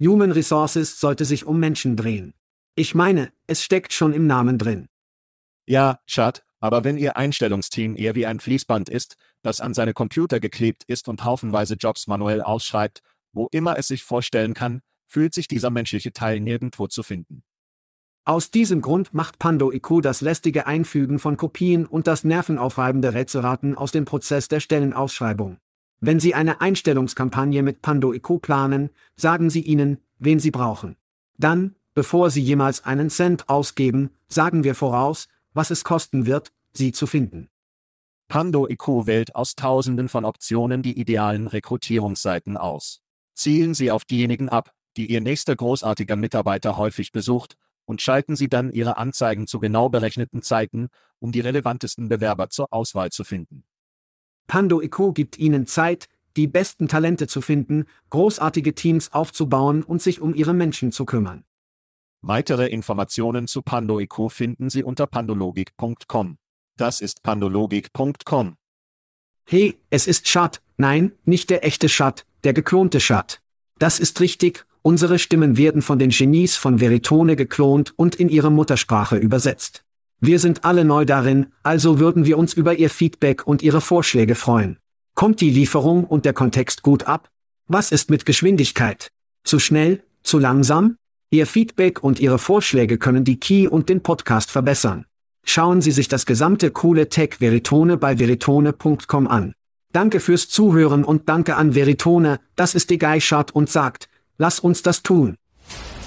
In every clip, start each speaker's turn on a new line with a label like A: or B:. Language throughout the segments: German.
A: Human Resources sollte sich um Menschen drehen. Ich meine, es steckt schon im Namen drin.
B: Ja, Schad, aber wenn Ihr Einstellungsteam eher wie ein Fließband ist, das an seine Computer geklebt ist und haufenweise Jobs manuell ausschreibt, wo immer es sich vorstellen kann, fühlt sich dieser menschliche Teil nirgendwo zu finden.
A: Aus diesem Grund macht Pando IQ das lästige Einfügen von Kopien und das nervenaufreibende Rätselraten aus dem Prozess der Stellenausschreibung. Wenn Sie eine Einstellungskampagne mit Pando IQ planen, sagen Sie ihnen, wen Sie brauchen. Dann, bevor Sie jemals einen Cent ausgeben, sagen wir voraus, was es kosten wird, sie zu finden.
B: Pando IQ wählt aus Tausenden von Optionen die idealen Rekrutierungsseiten aus. Zielen Sie auf diejenigen ab, die Ihr nächster großartiger Mitarbeiter häufig besucht, und schalten Sie dann Ihre Anzeigen zu genau berechneten Zeiten, um die relevantesten Bewerber zur Auswahl zu finden.
A: Pando IQ gibt Ihnen Zeit, die besten Talente zu finden, großartige Teams aufzubauen und sich um Ihre Menschen zu kümmern.
B: Weitere Informationen zu PandoIQ finden Sie unter pandologik.com. Das ist pandologik.com.
A: Hey, es ist Schad. Nein, nicht der echte Schad, der geklonte Schad. Das ist richtig, unsere Stimmen werden von den Genies von Veritone geklont und in ihre Muttersprache übersetzt. Wir sind alle neu darin, also würden wir uns über Ihr Feedback und Ihre Vorschläge freuen. Kommt die Lieferung und der Kontext gut ab? Was ist mit Geschwindigkeit? Zu schnell? Zu langsam? Ihr Feedback und Ihre Vorschläge können die Key und den Podcast verbessern. Schauen Sie sich das gesamte coole Tech Veritone bei veritone.com an. Danke fürs Zuhören und danke an Veritone, das ist die Geischart und sagt, lass uns das tun.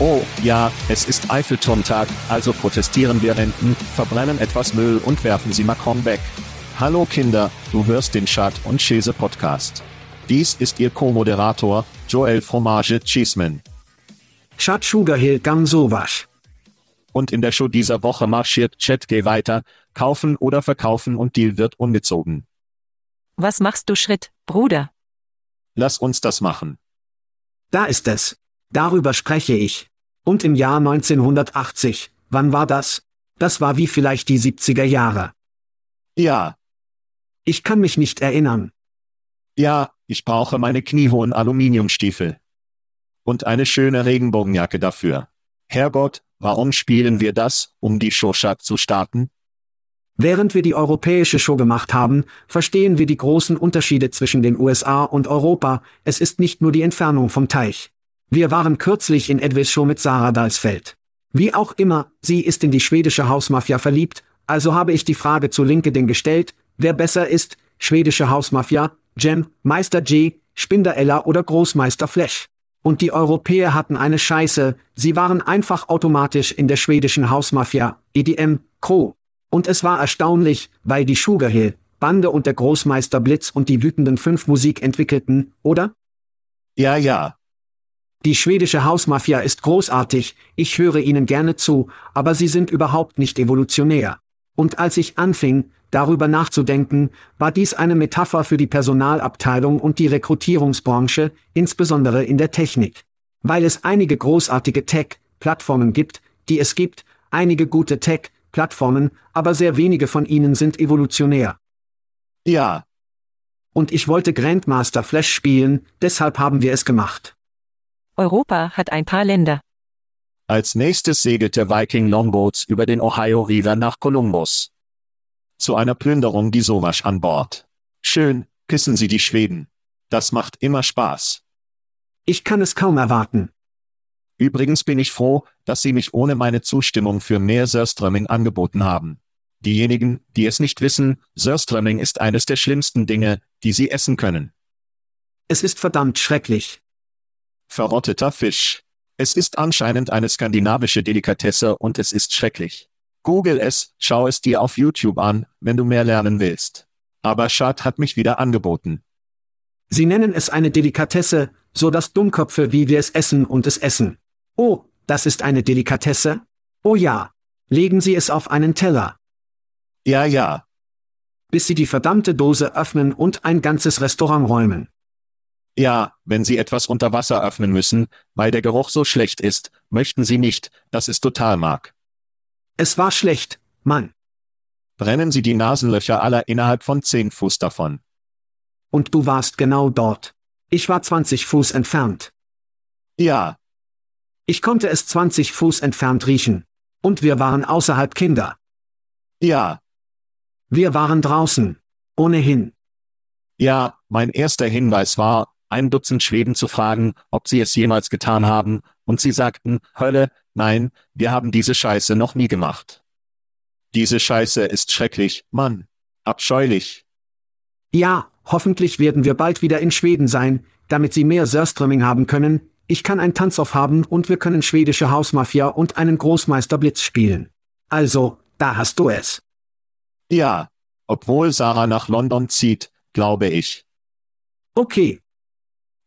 B: Oh, ja, es ist Eiffelturmtag, also protestieren wir Renten, verbrennen etwas Müll und werfen sie Macron weg. Hallo Kinder, du hörst den Schad und Schäse Podcast. Dies ist Ihr Co-Moderator, Joel Fromage Cheeseman.
A: Schad Sugar Hill Gang sowas.
B: Und in der Show dieser Woche marschiert Chat G weiter, kaufen oder verkaufen und Deal wird umgezogen.
C: Was machst du Schritt, Bruder?
B: Lass uns das machen.
A: Da ist es. Darüber spreche ich. Und im Jahr 1980, wann war das? Das war wie vielleicht die 70er Jahre.
B: Ja.
A: Ich kann mich nicht erinnern.
B: Ja, ich brauche meine kniehohen Aluminiumstiefel. Und eine schöne Regenbogenjacke dafür. Herrgott, Warum spielen wir das, um die Showshot zu starten?
A: Während wir die europäische Show gemacht haben, verstehen wir die großen Unterschiede zwischen den USA und Europa, es ist nicht nur die Entfernung vom Teich. Wir waren kürzlich in Edwis Show mit Sarah Dalsfeld. Wie auch immer, sie ist in die schwedische Hausmafia verliebt, also habe ich die Frage zu LinkedIn gestellt, wer besser ist, schwedische Hausmafia, Jem, Meister G, Spinder Ella oder Großmeister Flash. Und die Europäer hatten eine Scheiße, sie waren einfach automatisch in der schwedischen Hausmafia, EDM, Co. Und es war erstaunlich, weil die Sugar Hill, Bande und der Großmeister Blitz und die wütenden Fünf Musik entwickelten, oder?
B: Ja, ja.
A: Die schwedische Hausmafia ist großartig, ich höre ihnen gerne zu, aber sie sind überhaupt nicht evolutionär. Und als ich anfing, darüber nachzudenken, war dies eine Metapher für die Personalabteilung und die Rekrutierungsbranche, insbesondere in der Technik. Weil es einige großartige Tech-Plattformen gibt, die es gibt, einige gute Tech-Plattformen, aber sehr wenige von ihnen sind evolutionär.
B: Ja.
A: Und ich wollte Grandmaster Flash spielen, deshalb haben wir es gemacht.
C: Europa hat ein paar Länder.
B: Als nächstes segelte Viking Longboats über den Ohio River nach Columbus zu einer Plünderung die Sowasch an Bord. Schön, küssen Sie die Schweden. Das macht immer Spaß.
A: Ich kann es kaum erwarten.
B: Übrigens bin ich froh, dass Sie mich ohne meine Zustimmung für mehr Surströmming angeboten haben. Diejenigen, die es nicht wissen, Surströmming ist eines der schlimmsten Dinge, die Sie essen können.
A: Es ist verdammt schrecklich.
B: Verrotteter Fisch. Es ist anscheinend eine skandinavische Delikatesse und es ist schrecklich. Google es, schau es dir auf YouTube an, wenn du mehr lernen willst. Aber Schad hat mich wieder angeboten.
A: Sie nennen es eine Delikatesse, so dass Dummköpfe wie wir es essen und es essen. Oh, das ist eine Delikatesse? Oh ja. Legen Sie es auf einen Teller.
B: Ja, ja.
A: Bis sie die verdammte Dose öffnen und ein ganzes Restaurant räumen.
B: Ja, wenn Sie etwas unter Wasser öffnen müssen, weil der Geruch so schlecht ist, möchten Sie nicht, dass es total mag.
A: Es war schlecht, Mann.
B: Brennen Sie die Nasenlöcher aller innerhalb von 10 Fuß davon.
A: Und du warst genau dort. Ich war 20 Fuß entfernt.
B: Ja,
A: Ich konnte es 20 Fuß entfernt riechen. Und wir waren außerhalb Kinder.
B: ja,
A: Wir waren draußen. Ohnehin.
B: ja, mein erster Hinweis war, ein Dutzend Schweden zu fragen, ob sie es jemals getan haben, und sie sagten, Hölle, nein, wir haben diese Scheiße noch nie gemacht. Diese Scheiße ist schrecklich, Mann. Abscheulich.
A: Ja, hoffentlich werden wir bald wieder in Schweden sein, damit sie mehr Sörströmming haben können. Ich kann ein Tanzauf haben und wir können schwedische Hausmafia und einen Großmeister Blitz spielen. Also, da hast du es.
B: Ja, obwohl Sarah nach London zieht, glaube ich.
A: Okay,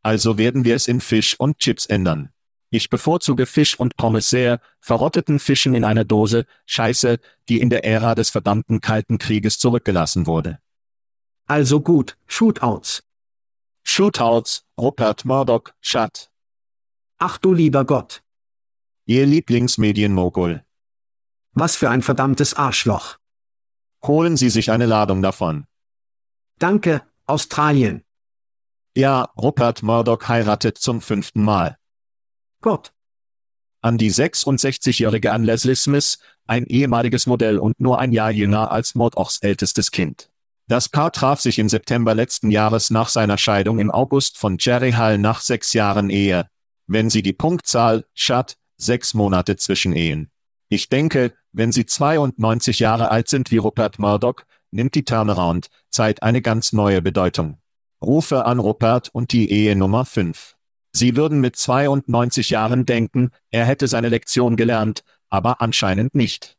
B: Also werden wir es in Fisch und Chips ändern. Ich bevorzuge Fisch und Pommes sehr, verrotteten Fischen in einer Dose, Scheiße, die in der Ära des verdammten Kalten Krieges zurückgelassen wurde.
A: also gut, Shootouts.
B: Shootouts, Rupert Murdoch, Shut.
A: Ach du lieber Gott.
B: Ihr Lieblingsmedienmogul.
A: Was für ein verdammtes Arschloch.
B: Holen Sie sich eine Ladung davon.
A: Danke, Australien.
B: Ja, Rupert Murdoch heiratet zum fünften Mal.
A: Gott.
B: An die 66-jährige Anne Leslie Smith, ein ehemaliges Modell und nur ein Jahr jünger als Murdochs ältestes Kind. Das Paar traf sich im September letzten Jahres nach seiner Scheidung im August von Jerry Hall nach sechs Jahren Ehe. Wenn Sie die Punktzahl, Schat, sechs Monate zwischen Ehen. Ich denke, wenn Sie 92 Jahre alt sind wie Rupert Murdoch, nimmt die Turnaround-Zeit eine ganz neue Bedeutung. Rufe an Rupert und die Ehe Nummer 5. Sie würden mit 92 Jahren denken, er hätte seine Lektion gelernt, aber anscheinend nicht.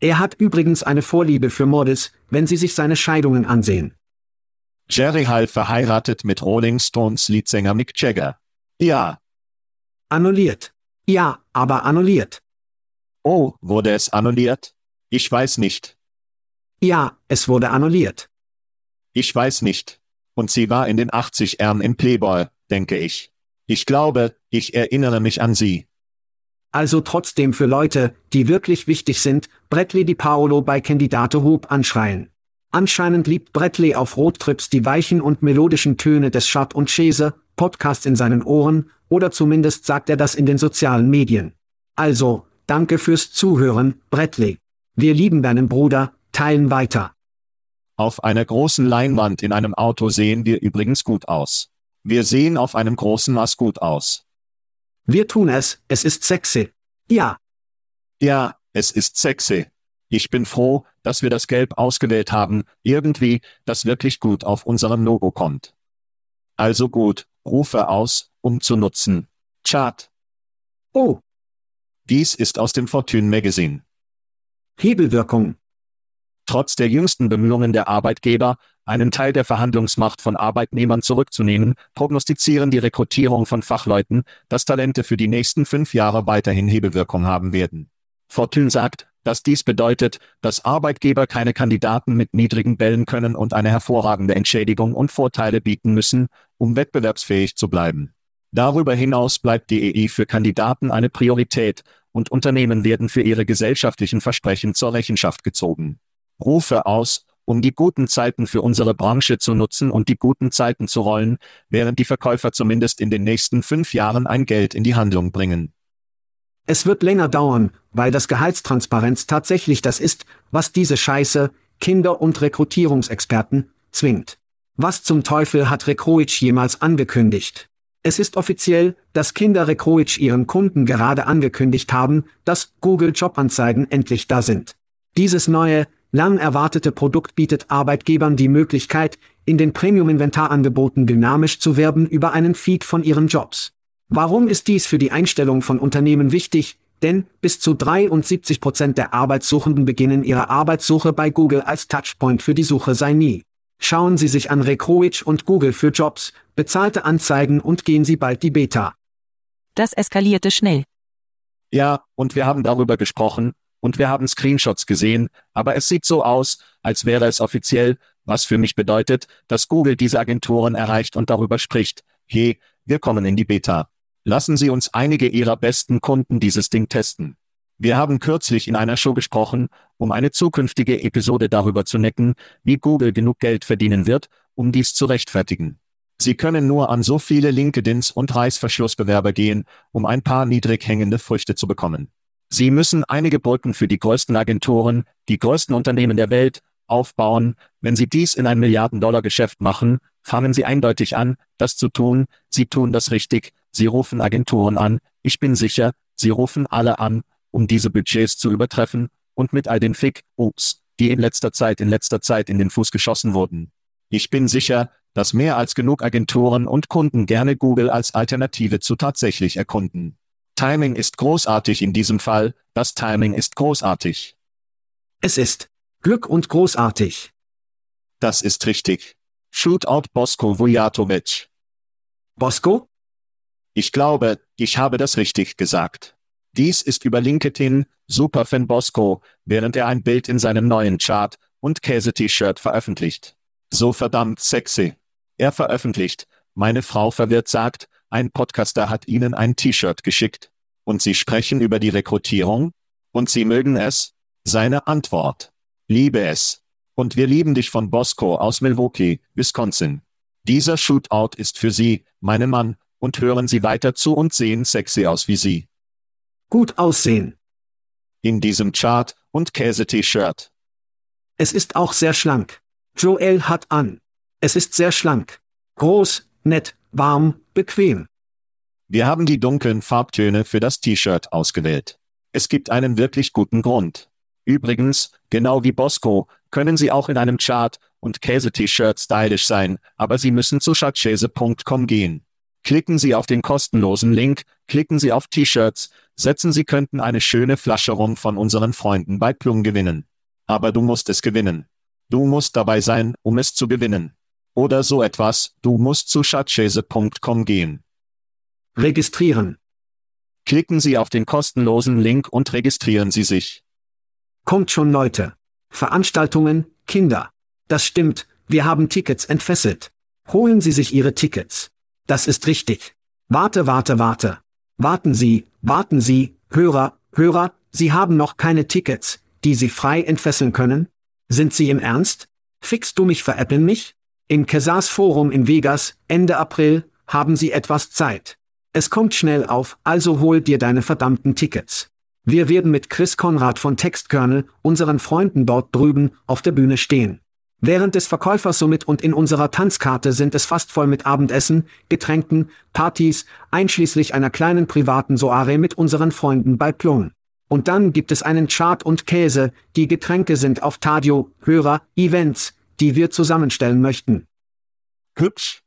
A: Er hat übrigens eine Vorliebe für Mordes, wenn Sie sich seine Scheidungen ansehen.
B: Jerry Hall verheiratet mit Rolling Stones Leadsänger Mick Jagger. Ja,
A: Annulliert. Ja, aber annulliert.
B: oh, wurde es annulliert? Ich weiß nicht.
A: Ja, es wurde annulliert.
B: Ich weiß nicht. Und sie war in den 80 Ern in Playboy, denke ich. Ich glaube, ich erinnere mich an sie.
A: Also trotzdem für Leute, die wirklich wichtig sind, Bradley Di Paolo bei Candidate Hoop anschreien. Anscheinend liebt Bradley auf Roadtrips die weichen und melodischen Töne des Chart und Chase, Podcast in seinen Ohren, oder zumindest sagt er das in den sozialen Medien. Also, danke fürs Zuhören, Bradley. Wir lieben deinen Bruder, teilen weiter.
B: Auf einer großen Leinwand in einem Auto sehen wir übrigens gut aus. Wir sehen auf einem großen Maß gut aus.
A: Wir tun es, es ist sexy. Ja,
B: Ja, es ist sexy. Ich bin froh, dass wir das Gelb ausgewählt haben, irgendwie, das wirklich gut auf unserem Logo kommt. Also gut, rufe aus, um zu nutzen. Chat.
A: oh,
B: Dies ist aus dem Fortune Magazine.
A: Hebelwirkung.
B: Trotz der jüngsten Bemühungen der Arbeitgeber, einen Teil der Verhandlungsmacht von Arbeitnehmern zurückzunehmen, prognostizieren die Rekrutierung von Fachleuten, dass Talente für die nächsten fünf Jahre weiterhin Hebelwirkung haben werden. Fortune sagt, dass dies bedeutet, dass Arbeitgeber keine Kandidaten mit niedrigen Bällen können und eine hervorragende Entschädigung und Vorteile bieten müssen, um wettbewerbsfähig zu bleiben. Darüber hinaus bleibt die EI für Kandidaten eine Priorität, und Unternehmen werden für ihre gesellschaftlichen Versprechen zur Rechenschaft gezogen. Rufe aus, um die guten Zeiten für unsere Branche zu nutzen und die guten Zeiten zu rollen, während die Verkäufer zumindest in den nächsten fünf Jahren ein Geld in die Handlung bringen.
A: Es wird länger dauern, weil das Gehaltstransparenz tatsächlich das ist, was diese Scheiße, Kinder- und Rekrutierungsexperten, zwingt. Was zum Teufel hat Recruitch jemals angekündigt? Es ist offiziell, dass Kinder Recruitch ihren Kunden gerade angekündigt haben, dass Google Jobanzeigen endlich da sind. Dieses neue, lang erwartete Produkt bietet Arbeitgebern die Möglichkeit, in den Premium-Inventarangeboten dynamisch zu werben über einen Feed von ihren Jobs. Warum ist dies für die Einstellung von Unternehmen wichtig? Denn bis zu 73 Prozent der Arbeitssuchenden beginnen ihre Arbeitssuche bei Google als Touchpoint für die Suche sei nie. Schauen Sie sich an Recruitch und Google für Jobs, bezahlte Anzeigen und gehen Sie bald die Beta.
C: Das eskalierte schnell.
B: Ja, und wir haben darüber gesprochen, Und wir haben Screenshots gesehen, aber es sieht so aus, als wäre es offiziell, was für mich bedeutet, dass Google diese Agenturen erreicht und darüber spricht. Hey, wir kommen in die Beta. Lassen Sie uns einige Ihrer besten Kunden dieses Ding testen. Wir haben kürzlich in einer Show gesprochen, um eine zukünftige Episode darüber zu necken, wie Google genug Geld verdienen wird, um dies zu rechtfertigen. Sie können nur an so viele LinkedIns und Reißverschlussbewerber gehen, um ein paar niedrig hängende Früchte zu bekommen. Sie müssen einige Brücken für die größten Agenturen, die größten Unternehmen der Welt, aufbauen. Wenn Sie dies in ein Milliarden-Dollar-Geschäft machen, fangen Sie eindeutig an, das zu tun. Sie tun das richtig. Sie rufen Agenturen an. Ich bin sicher, Sie rufen alle an, um diese Budgets zu übertreffen und mit all den Fick-Ups, die in letzter Zeit in letzter Zeit in den Fuß geschossen wurden. Ich bin sicher, dass mehr als genug Agenturen und Kunden gerne Google als Alternative zu tatsächlich erkunden. Timing ist großartig in diesem Fall, das Timing ist großartig.
A: Es ist Glück und großartig.
B: Das ist richtig. Shootout Bosko Vujatovic.
A: Bosco?
B: Ich glaube, ich habe das richtig gesagt. Dies ist über LinkedIn, Superfan Bosco, während er ein Bild in seinem neuen Chart und Käse-T-Shirt veröffentlicht. So verdammt sexy. Er veröffentlicht, meine Frau verwirrt sagt, ein Podcaster hat Ihnen ein T-Shirt geschickt. Und Sie sprechen über die Rekrutierung? Und Sie mögen es? Seine Antwort. Liebe es. Und wir lieben dich von Bosco aus Milwaukee, Wisconsin. Dieser Shootout ist für Sie, meine Mann, und hören Sie weiter zu und sehen sexy aus wie Sie.
A: Gut aussehen.
B: In diesem Chart und Käse-T-Shirt.
A: Es ist auch sehr schlank. Joel hat an. Es ist sehr schlank. Groß, nett, warm, bequem.
B: Wir haben die dunklen Farbtöne für das T-Shirt ausgewählt. Es gibt einen wirklich guten Grund. Übrigens, genau wie Bosco, können Sie auch in einem Chart und Käse-T-Shirt stylisch sein, aber Sie müssen zu schatzschäse.com gehen. Klicken Sie auf den kostenlosen Link, klicken Sie auf T-Shirts, setzen Sie könnten eine schöne Flasche rum von unseren Freunden bei Plum gewinnen. Aber du musst es gewinnen. Du musst dabei sein, um es zu gewinnen. Oder so etwas, du musst zu schatzschäse.com gehen.
A: Registrieren.
B: Klicken Sie auf den kostenlosen Link und registrieren Sie sich.
A: Kommt schon Leute. Veranstaltungen, Kinder. Das stimmt, wir haben Tickets entfesselt. Holen Sie sich Ihre Tickets. Das ist richtig. Warte, warte, warte. Warten Sie, warten Sie, Hörer, Hörer, Sie haben noch keine Tickets, die Sie frei entfesseln können? Sind Sie im Ernst? Fixst du mich veräppeln mich? Im Kesars Forum in Vegas, Ende April, haben Sie etwas Zeit. Es kommt schnell auf, also hol dir deine verdammten Tickets. Wir werden mit Chris Konrad von Textkernel, unseren Freunden dort drüben, auf der Bühne stehen. Während des Verkäufers somit und in unserer Tanzkarte sind es fast voll mit Abendessen, Getränken, Partys, einschließlich einer kleinen privaten Soare mit unseren Freunden bei Plon. Und dann gibt es einen Chart und Käse, die Getränke sind auf Tadio, Hörer, Events, die wir zusammenstellen möchten.
B: Hübsch.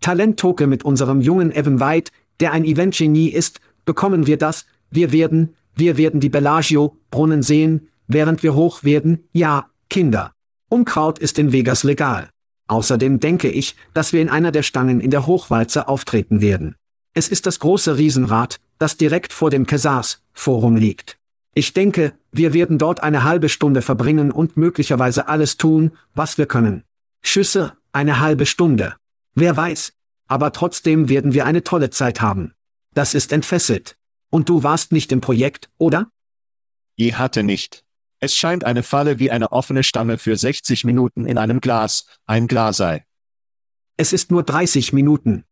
A: Talenttoke mit unserem jungen Evan White, der ein Eventgenie ist, bekommen wir das, wir werden, wir werden die Bellagio, Brunnen sehen, während wir hoch werden, ja, Kinder. Unkraut ist in Vegas legal. Außerdem denke ich, dass wir in einer der Stangen in der Hochwalze auftreten werden. Es ist das große Riesenrad, das direkt vor dem Kesars Forum liegt. Ich denke, wir werden dort eine halbe Stunde verbringen und möglicherweise alles tun, was wir können. Schüsse, eine halbe Stunde. Wer weiß. Aber trotzdem werden wir eine tolle Zeit haben. Das ist entfesselt. Und du warst nicht im Projekt, oder?
B: Ich hatte nicht. Es scheint eine Falle wie eine offene Stange für 60 Minuten in einem Glas, ein Glas sei.
A: Es ist nur 30 Minuten.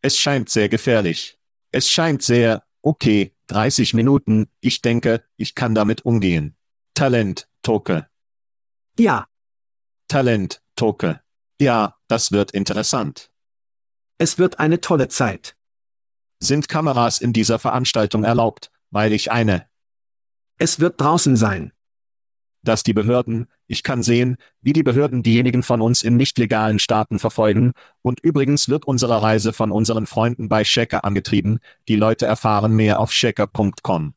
B: Es scheint sehr gefährlich. Es scheint sehr, okay, 30 Minuten, ich denke, ich kann damit umgehen. Talent, Toke.
A: Ja.
B: Talent, Toke. Ja, das wird interessant.
A: Es wird eine tolle Zeit.
B: Sind Kameras in dieser Veranstaltung erlaubt, weil ich eine.
A: Es wird draußen sein.
B: Dass die Behörden, ich kann sehen, wie die Behörden diejenigen von uns in nicht legalen Staaten verfolgen, und übrigens wird unsere Reise von unseren Freunden bei Checker angetrieben, die Leute erfahren mehr auf checker.com.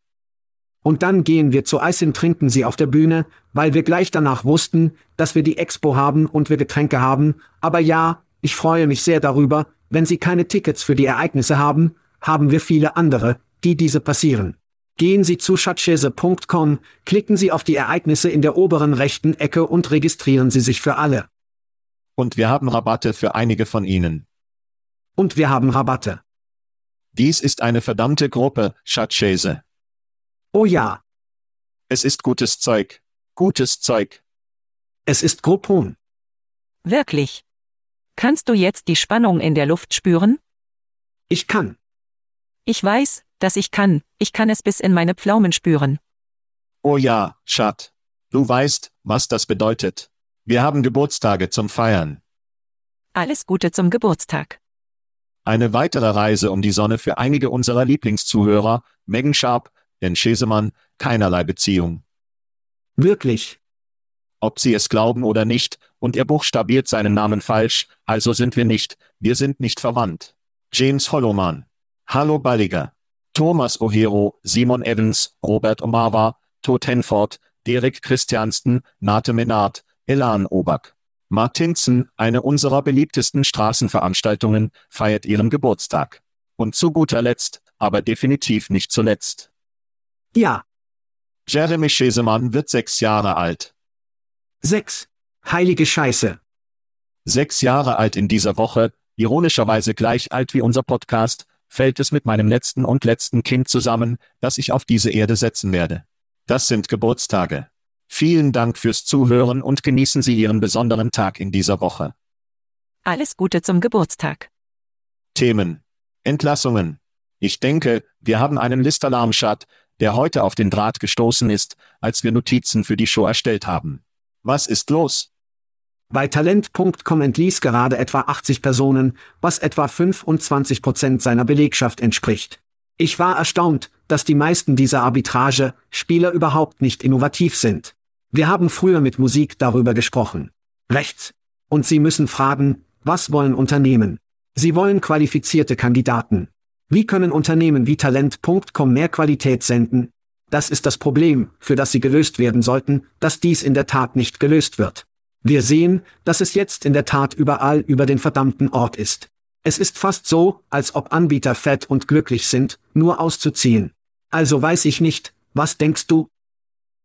A: Und dann gehen wir zu Eisen trinken sie auf der Bühne, weil wir gleich danach wussten, dass wir die Expo haben und wir Getränke haben, aber ja, ich freue mich sehr darüber, wenn Sie keine Tickets für die Ereignisse haben, haben wir viele andere, die diese passieren. Gehen Sie zu schatzschäse.com, klicken Sie auf die Ereignisse in der oberen rechten Ecke und registrieren Sie sich für alle.
B: Und wir haben Rabatte für einige von Ihnen.
A: Und wir haben Rabatte.
B: Dies ist eine verdammte Gruppe, Schatzschäse.
A: Oh ja,
B: Es ist gutes Zeug. Gutes Zeug.
A: es ist Groupon.
C: Wirklich. Kannst du jetzt die Spannung in der Luft spüren?
A: Ich kann.
C: Ich weiß, dass ich kann, ich kann es bis in meine Pflaumen spüren.
B: Oh ja, Schat. Du weißt, was das bedeutet. Wir haben Geburtstage zum Feiern.
C: Alles Gute zum Geburtstag.
B: Eine weitere Reise um die Sonne für einige unserer Lieblingszuhörer, Megan Sharp, Dan Schesemann, keinerlei Beziehung.
A: Wirklich.
B: Ob Sie es glauben oder nicht, und er buchstabiert seinen Namen falsch, also sind wir nicht, wir sind nicht verwandt. James Holloman. Hallo Balliger. Thomas O'Hero, Simon Evans, Robert Omawa, Todd Henford, Derek Christiansen, Nate Menard, Elan Oback. Martinsen, eine unserer beliebtesten Straßenveranstaltungen, feiert ihren Geburtstag. Und zu guter Letzt, aber definitiv nicht zuletzt.
A: Ja.
B: Jeremy Schesemann wird sechs Jahre alt.
A: Sechs. Heilige Scheiße.
B: Sechs Jahre alt in dieser Woche, ironischerweise gleich alt wie unser Podcast, fällt es mit meinem letzten und letzten Kind zusammen, das ich auf diese Erde setzen werde. Das sind Geburtstage. Vielen Dank fürs Zuhören und genießen Sie Ihren besonderen Tag in dieser Woche.
C: Alles Gute zum Geburtstag.
B: Themen. Entlassungen. Ich denke, wir haben einen Listalarm-Chat, der heute auf den Draht gestoßen ist, als wir Notizen für die Show erstellt haben. Was ist los?
A: Bei Talent.com entließ gerade etwa 80 Personen, was etwa 25 Prozent seiner Belegschaft entspricht. Ich war erstaunt, dass die meisten dieser Arbitrage-Spieler überhaupt nicht innovativ sind. Wir haben früher mit Musik darüber gesprochen. Rechts. Und Sie müssen fragen, was wollen Unternehmen? Sie wollen qualifizierte Kandidaten. Wie können Unternehmen wie Talent.com mehr Qualität senden? Das ist das Problem, für das sie gelöst werden sollten, dass dies in der Tat nicht gelöst wird. Wir sehen, dass es jetzt in der Tat überall über den verdammten Ort ist. Es ist fast so, als ob Anbieter fett und glücklich sind, nur auszuziehen. Also weiß ich nicht, was denkst du?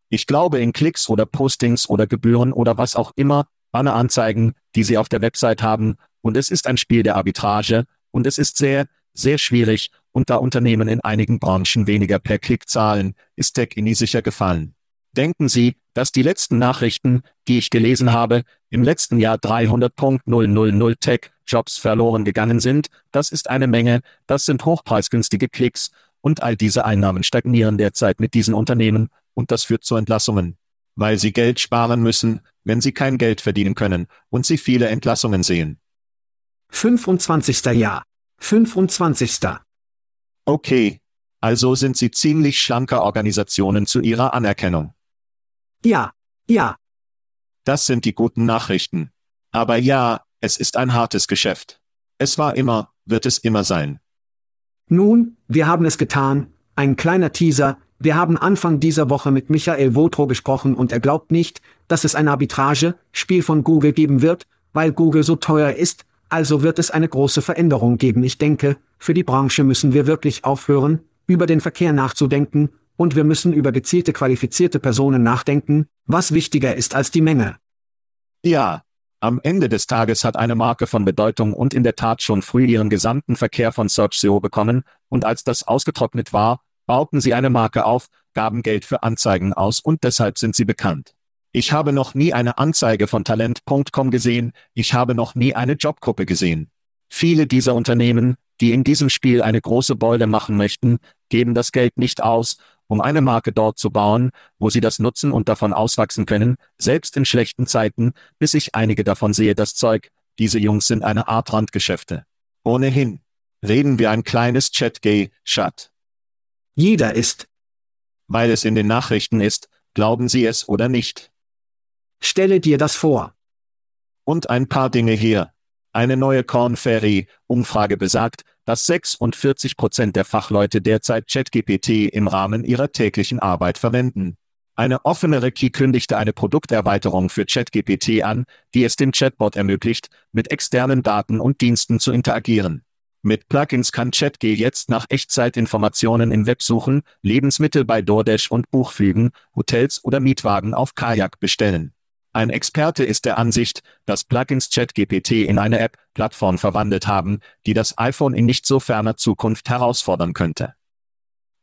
B: Ich glaube in Klicks oder Postings oder Gebühren oder was auch immer, Banneranzeigen, die Sie auf der Website haben, und es ist ein Spiel der Arbitrage, und es ist sehr, sehr schwierig, und da Unternehmen in einigen Branchen weniger per Klick zahlen, ist Tech Ini sicher gefallen. Denken Sie, dass die letzten Nachrichten, die ich gelesen habe, im letzten Jahr 300.000 Tech-Jobs verloren gegangen sind? Das ist eine Menge, das sind hochpreisgünstige Klicks, und all diese Einnahmen stagnieren derzeit mit diesen Unternehmen, und das führt zu Entlassungen. Weil sie Geld sparen müssen, wenn sie kein Geld verdienen können, und sie viele Entlassungen sehen.
A: 25. Jahr. 25.
B: Okay. Also sind sie ziemlich schlanke Organisationen zu ihrer Anerkennung.
A: Ja, ja,
B: Das sind die guten Nachrichten. Aber ja, es ist ein hartes Geschäft. Es war immer, wird es immer sein.
A: Nun, wir haben es getan, ein kleiner Teaser, wir haben Anfang dieser Woche mit Michael Wotro gesprochen und er glaubt nicht, dass es ein Arbitrage-Spiel von Google geben wird, weil Google so teuer ist, also wird es eine große Veränderung geben. Ich denke, für die Branche müssen wir wirklich aufhören, über den Verkehr nachzudenken, und wir müssen über gezielte qualifizierte Personen nachdenken, was wichtiger ist als die Menge.
B: Ja, am Ende des Tages hat eine Marke von Bedeutung und in der Tat schon früh ihren gesamten Verkehr von SearchSEO bekommen, und als das ausgetrocknet war, bauten sie eine Marke auf, gaben Geld für Anzeigen aus und deshalb sind sie bekannt. Ich habe noch nie eine Anzeige von Talent.com gesehen, ich habe noch nie eine Jobgruppe gesehen. Viele dieser Unternehmen, die in diesem Spiel eine große Beule machen möchten, geben das Geld nicht aus, um eine Marke dort zu bauen, wo sie das nutzen und davon auswachsen können, selbst in schlechten Zeiten, bis ich einige davon sehe das Zeug, diese Jungs sind eine Art Randgeschäfte. Ohnehin. Reden wir ein kleines Chat-Gay-Chat.
A: Jeder ist.
B: Weil es in den Nachrichten ist, glauben Sie es oder nicht.
A: Stelle dir das vor.
B: Und ein paar Dinge hier. Eine neue Corn Ferry Umfrage besagt, dass 46 Prozent der Fachleute derzeit ChatGPT im Rahmen ihrer täglichen Arbeit verwenden. Eine offene Regie kündigte eine Produkterweiterung für ChatGPT an, die es dem Chatbot ermöglicht, mit externen Daten und Diensten zu interagieren. Mit Plugins kann ChatG jetzt nach Echtzeitinformationen im Web suchen, Lebensmittel bei DoorDash und Buchfliegen, Hotels oder Mietwagen auf Kajak bestellen. Ein Experte ist der Ansicht, dass Plugins ChatGPT in eine App-Plattform verwandelt haben, die das iPhone in nicht so ferner Zukunft herausfordern könnte.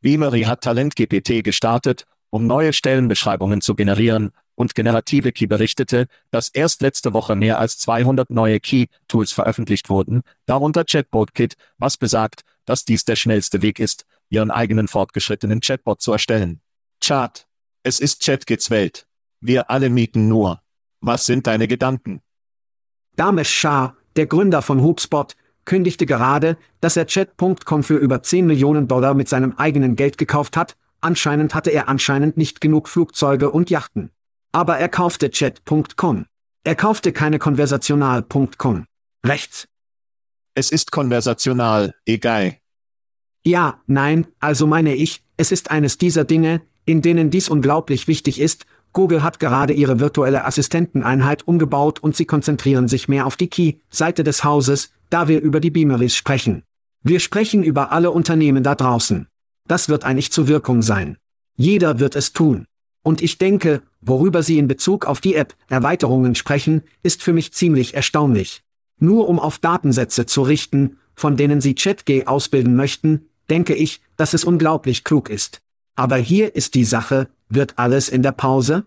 B: Beamery hat TalentGPT gestartet, um neue Stellenbeschreibungen zu generieren, und Generative Key berichtete, dass erst letzte Woche mehr als 200 neue Key-Tools veröffentlicht wurden, darunter Chatbot Kit, was besagt, dass dies der schnellste Weg ist, ihren eigenen fortgeschrittenen Chatbot zu erstellen. Chat. Es ist ChatGits Welt. Wir alle mieten nur. Was sind deine Gedanken?
A: Damesh Shah, der Gründer von HubSpot, kündigte gerade, dass er Chat.com für über 10 Millionen Dollar mit seinem eigenen Geld gekauft hat, anscheinend hatte er anscheinend nicht genug Flugzeuge und Yachten. Aber er kaufte Chat.com. Er kaufte keine Konversational.com. Rechts.
B: Es ist konversational, egal.
A: Ja, nein, also meine ich, es ist eines dieser Dinge, in denen dies unglaublich wichtig ist, Google hat gerade ihre virtuelle Assistenteneinheit umgebaut und sie konzentrieren sich mehr auf die Key-Seite des Hauses, da wir über die Beameries sprechen. Wir sprechen über alle Unternehmen da draußen. Das wird eigentlich zur Wirkung sein. Jeder wird es tun. Und ich denke, worüber Sie in Bezug auf die App-Erweiterungen sprechen, ist für mich ziemlich erstaunlich. Nur um auf Datensätze zu richten, von denen Sie ChatG ausbilden möchten, denke ich, dass es unglaublich klug ist. Aber hier ist die Sache, wird alles in der Pause?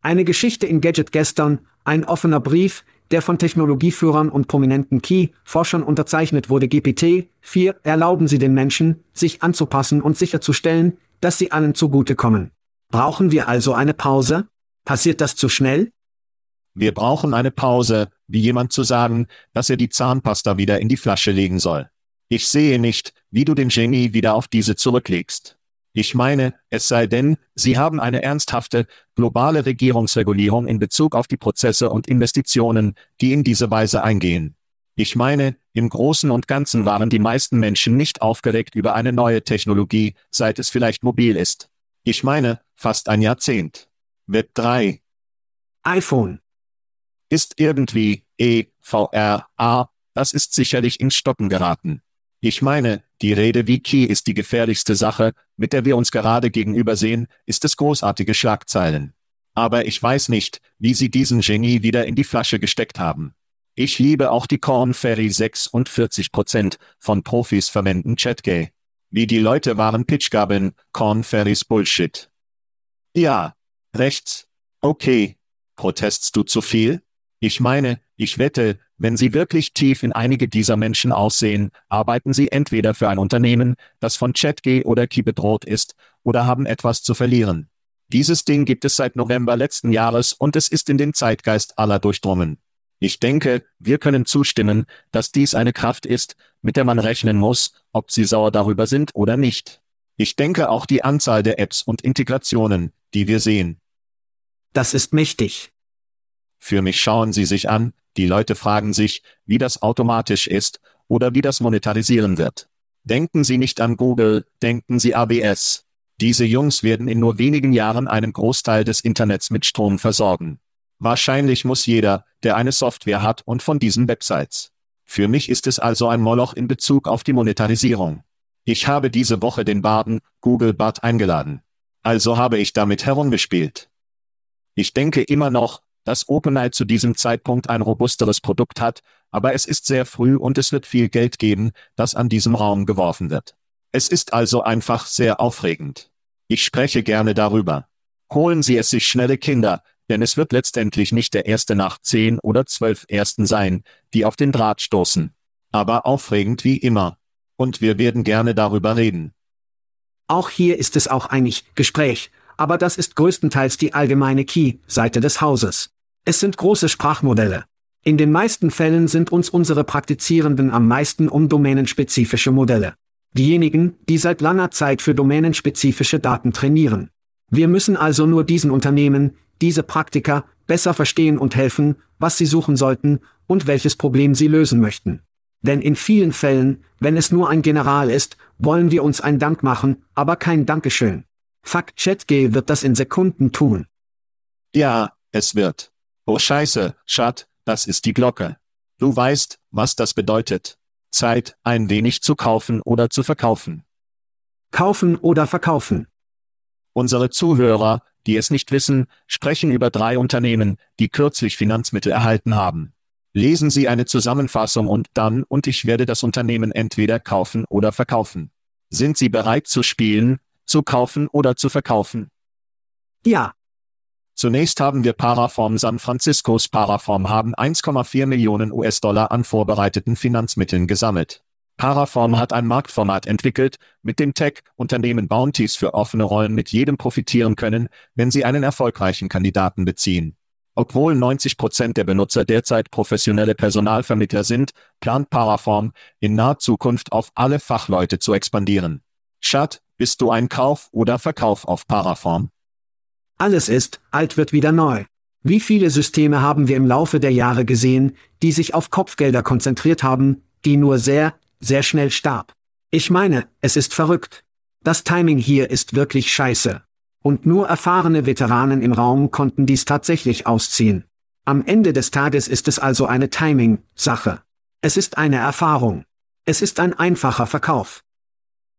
A: Eine Geschichte in Gadget gestern, ein offener Brief, der von Technologieführern und prominenten Key-Forschern unterzeichnet wurde GPT, 4 erlauben Sie den Menschen, sich anzupassen und sicherzustellen, dass sie allen zugutekommen. Brauchen wir also eine Pause? Passiert das zu schnell?
B: Wir brauchen eine Pause, wie jemand zu sagen, dass er die Zahnpasta wieder in die Flasche legen soll. Ich sehe nicht, wie du den Genie wieder auf diese zurücklegst. Ich meine, es sei denn, Sie haben eine ernsthafte, globale Regierungsregulierung in Bezug auf die Prozesse und Investitionen, die in diese Weise eingehen. Ich meine, im Großen und Ganzen waren die meisten Menschen nicht aufgeregt über eine neue Technologie, seit es vielleicht mobil ist. Ich meine, fast ein Jahrzehnt. Web 3.
A: iPhone.
B: Ist irgendwie, E, VR, A, das ist sicherlich ins Stocken geraten. Ich meine, die Rede wie Key ist die gefährlichste Sache, mit der wir uns gerade gegenüber sehen, ist es großartige Schlagzeilen. Aber ich weiß nicht, wie sie diesen Genie wieder in die Flasche gesteckt haben. Ich liebe auch die Corn Ferry 46 Prozent von Profis verwenden ChatGay. Wie die Leute waren Pitchgabeln, Corn Ferrys Bullshit. Ja. Rechts. Okay. Protestst du zu viel? Ich meine, ich wette, wenn Sie wirklich tief in einige dieser Menschen aussehen, arbeiten Sie entweder für ein Unternehmen, das von ChatG oder Key bedroht ist, oder haben etwas zu verlieren. Dieses Ding gibt es seit November letzten Jahres und es ist in den Zeitgeist aller durchdrungen. Ich denke, wir können zustimmen, dass dies eine Kraft ist, mit der man rechnen muss, ob sie sauer darüber sind oder nicht. Ich denke auch die Anzahl der Apps und Integrationen, die wir sehen.
A: Das ist mächtig.
B: Für mich schauen sie sich an, die Leute fragen sich, wie das automatisch ist oder wie das monetarisieren wird. Denken Sie nicht an Google, denken Sie ABS. Diese Jungs werden in nur wenigen Jahren einen Großteil des Internets mit Strom versorgen. Wahrscheinlich muss jeder, der eine Software hat und von diesen Websites. Für mich ist es also ein Moloch in Bezug auf die Monetarisierung. Ich habe diese Woche den Baden, Google Bart eingeladen. Also habe ich damit herumgespielt. Ich denke immer noch, dass OpenAI zu diesem Zeitpunkt ein robusteres Produkt hat, aber es ist sehr früh und es wird viel Geld geben, das an diesem Raum geworfen wird. Es ist also einfach sehr aufregend. Ich spreche gerne darüber. Holen Sie es sich schnelle Kinder, denn es wird letztendlich nicht der erste nach zehn oder zwölf Ersten sein, die auf den Draht stoßen. Aber aufregend wie immer. Und wir werden gerne darüber reden.
A: Auch hier ist es auch eigentlich Gespräch, aber das ist größtenteils die allgemeine Key-Seite des Hauses. Es sind große Sprachmodelle. In den meisten Fällen sind uns unsere Praktizierenden am meisten um domänenspezifische Modelle. Diejenigen, die seit langer Zeit für domänenspezifische Daten trainieren. Wir müssen also nur diesen Unternehmen, diese Praktiker, besser verstehen und helfen, was sie suchen sollten und welches Problem sie lösen möchten. Denn in vielen Fällen, wenn es nur ein General ist, wollen wir uns ein Dank machen, aber kein Dankeschön. Fuck ChatG wird das in Sekunden tun.
B: Ja, es wird. Oh Scheiße, Schat, das ist die Glocke. Du weißt, was das bedeutet. Zeit, ein wenig zu kaufen oder zu verkaufen.
A: Kaufen oder verkaufen.
B: Unsere Zuhörer, die es nicht wissen, sprechen über drei Unternehmen, die kürzlich Finanzmittel erhalten haben. Lesen Sie eine Zusammenfassung und dann und ich werde das Unternehmen entweder kaufen oder verkaufen. Sind Sie bereit zu spielen, zu kaufen oder zu verkaufen?
A: Ja.
B: Zunächst haben wir Paraform San Franciscos Paraform haben 1,4 Millionen US-Dollar an vorbereiteten Finanzmitteln gesammelt. Paraform hat ein Marktformat entwickelt, mit dem Tech-Unternehmen Bounties für offene Rollen mit jedem profitieren können, wenn sie einen erfolgreichen Kandidaten beziehen. Obwohl 90 Prozent der Benutzer derzeit professionelle Personalvermittler sind, plant Paraform, in naher Zukunft auf alle Fachleute zu expandieren. Schat, bist du ein Kauf oder Verkauf auf Paraform?
A: Alles ist, alt wird wieder neu. Wie viele Systeme haben wir im Laufe der Jahre gesehen, die sich auf Kopfgelder konzentriert haben, die nur sehr, sehr schnell starb. Ich meine, es ist verrückt. Das Timing hier ist wirklich scheiße. Und nur erfahrene Veteranen im Raum konnten dies tatsächlich ausziehen. Am Ende des Tages ist es also eine Timing-Sache. Es ist eine Erfahrung. Es ist ein einfacher Verkauf.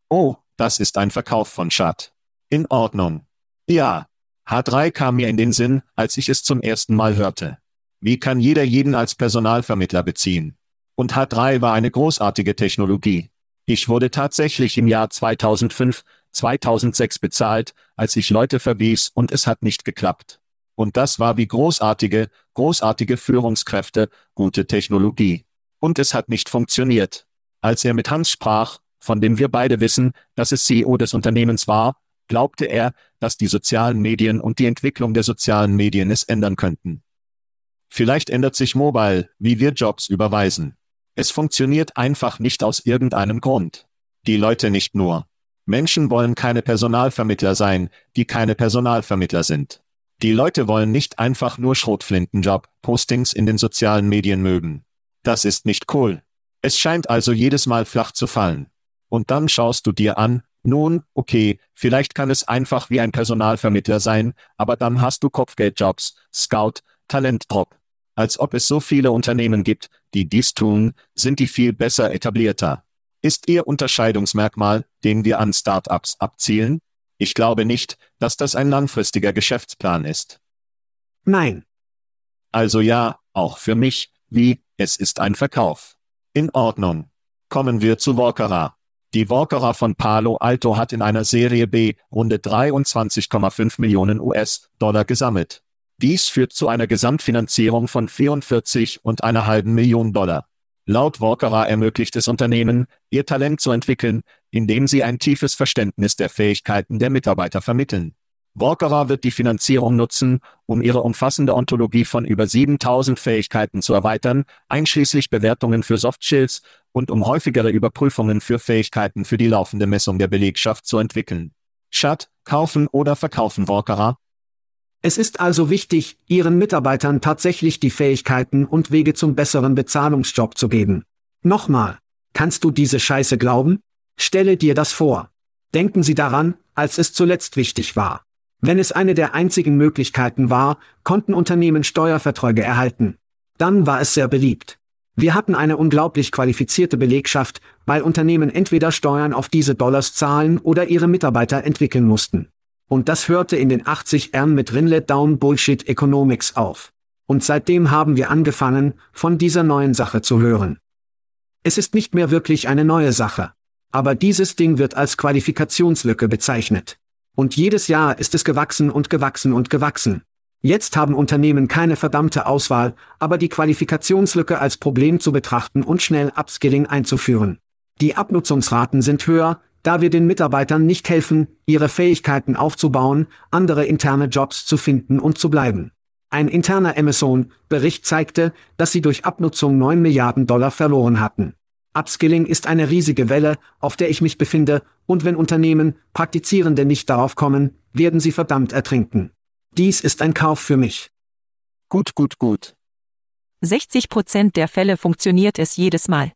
B: Oh, das ist ein Verkauf von Chat. In Ordnung. Ja. H3 kam mir in den Sinn, als ich es zum ersten Mal hörte. Wie kann jeder jeden als Personalvermittler beziehen? Und H3 war eine großartige Technologie. Ich wurde tatsächlich im Jahr 2005, 2006 bezahlt, als ich Leute verwies und es hat nicht geklappt. Und das war wie großartige, großartige Führungskräfte, gute Technologie. Und es hat nicht funktioniert. Als er mit Hans sprach, von dem wir beide wissen, dass es CEO des Unternehmens war, glaubte er, dass die sozialen Medien und die Entwicklung der sozialen Medien es ändern könnten. Vielleicht ändert sich Mobile, wie wir Jobs überweisen. Es funktioniert einfach nicht aus irgendeinem Grund. Die Leute nicht nur. Menschen wollen keine Personalvermittler sein, die keine Personalvermittler sind. Die Leute wollen nicht einfach nur Schrotflintenjob, Postings in den sozialen Medien mögen. Das ist nicht cool. Es scheint also jedes Mal flach zu fallen. Und dann schaust du dir an, nun, okay, vielleicht kann es einfach wie ein Personalvermittler sein, aber dann hast du Kopfgeldjobs, Scout, Talentdrop. Als ob es so viele Unternehmen gibt, die dies tun, sind die viel besser etablierter. Ist Ihr Unterscheidungsmerkmal, den wir an Startups abzielen? Ich glaube nicht, dass das ein langfristiger Geschäftsplan ist.
A: Nein.
B: Also ja, auch für mich, wie, es ist ein Verkauf. In Ordnung. Kommen wir zu Walkera. Die Walkera von Palo Alto hat in einer Serie B Runde 23,5 Millionen US-Dollar gesammelt. Dies führt zu einer Gesamtfinanzierung von 44 und einer halben Million Dollar. Laut Walkera ermöglicht es Unternehmen, ihr Talent zu entwickeln, indem sie ein tiefes Verständnis der Fähigkeiten der Mitarbeiter vermitteln. Walkera wird die Finanzierung nutzen, um ihre umfassende Ontologie von über 7000 Fähigkeiten zu erweitern, einschließlich Bewertungen für Softskills und um häufigere Überprüfungen für Fähigkeiten für die laufende Messung der Belegschaft zu entwickeln. Chat, kaufen oder verkaufen Walkera?
A: Es ist also wichtig, Ihren Mitarbeitern tatsächlich die Fähigkeiten und Wege zum besseren Bezahlungsjob zu geben. Nochmal, kannst du diese Scheiße glauben? Stelle dir das vor. Denken Sie daran, als es zuletzt wichtig war. Wenn es eine der einzigen Möglichkeiten war, konnten Unternehmen Steuerverträge erhalten. Dann war es sehr beliebt. Wir hatten eine unglaublich qualifizierte Belegschaft, weil Unternehmen entweder Steuern auf diese Dollars zahlen oder ihre Mitarbeiter entwickeln mussten. Und das hörte in den 80 ern mit Rinlet Down Bullshit Economics auf. Und seitdem haben wir angefangen, von dieser neuen Sache zu hören. Es ist nicht mehr wirklich eine neue Sache. Aber dieses Ding wird als Qualifikationslücke bezeichnet. Und jedes Jahr ist es gewachsen und gewachsen und gewachsen. Jetzt haben Unternehmen keine verdammte Auswahl, aber die Qualifikationslücke als Problem zu betrachten und schnell Upskilling einzuführen. Die Abnutzungsraten sind höher, da wir den Mitarbeitern nicht helfen, ihre Fähigkeiten aufzubauen, andere interne Jobs zu finden und zu bleiben. Ein interner Amazon-Bericht zeigte, dass sie durch Abnutzung 9 Milliarden Dollar verloren hatten. Upskilling ist eine riesige Welle, auf der ich mich befinde, und wenn Unternehmen, Praktizierende nicht darauf kommen, werden sie verdammt ertrinken. Dies ist ein Kauf für mich.
B: Gut, gut, gut.
C: 60 Prozent der Fälle funktioniert es jedes Mal.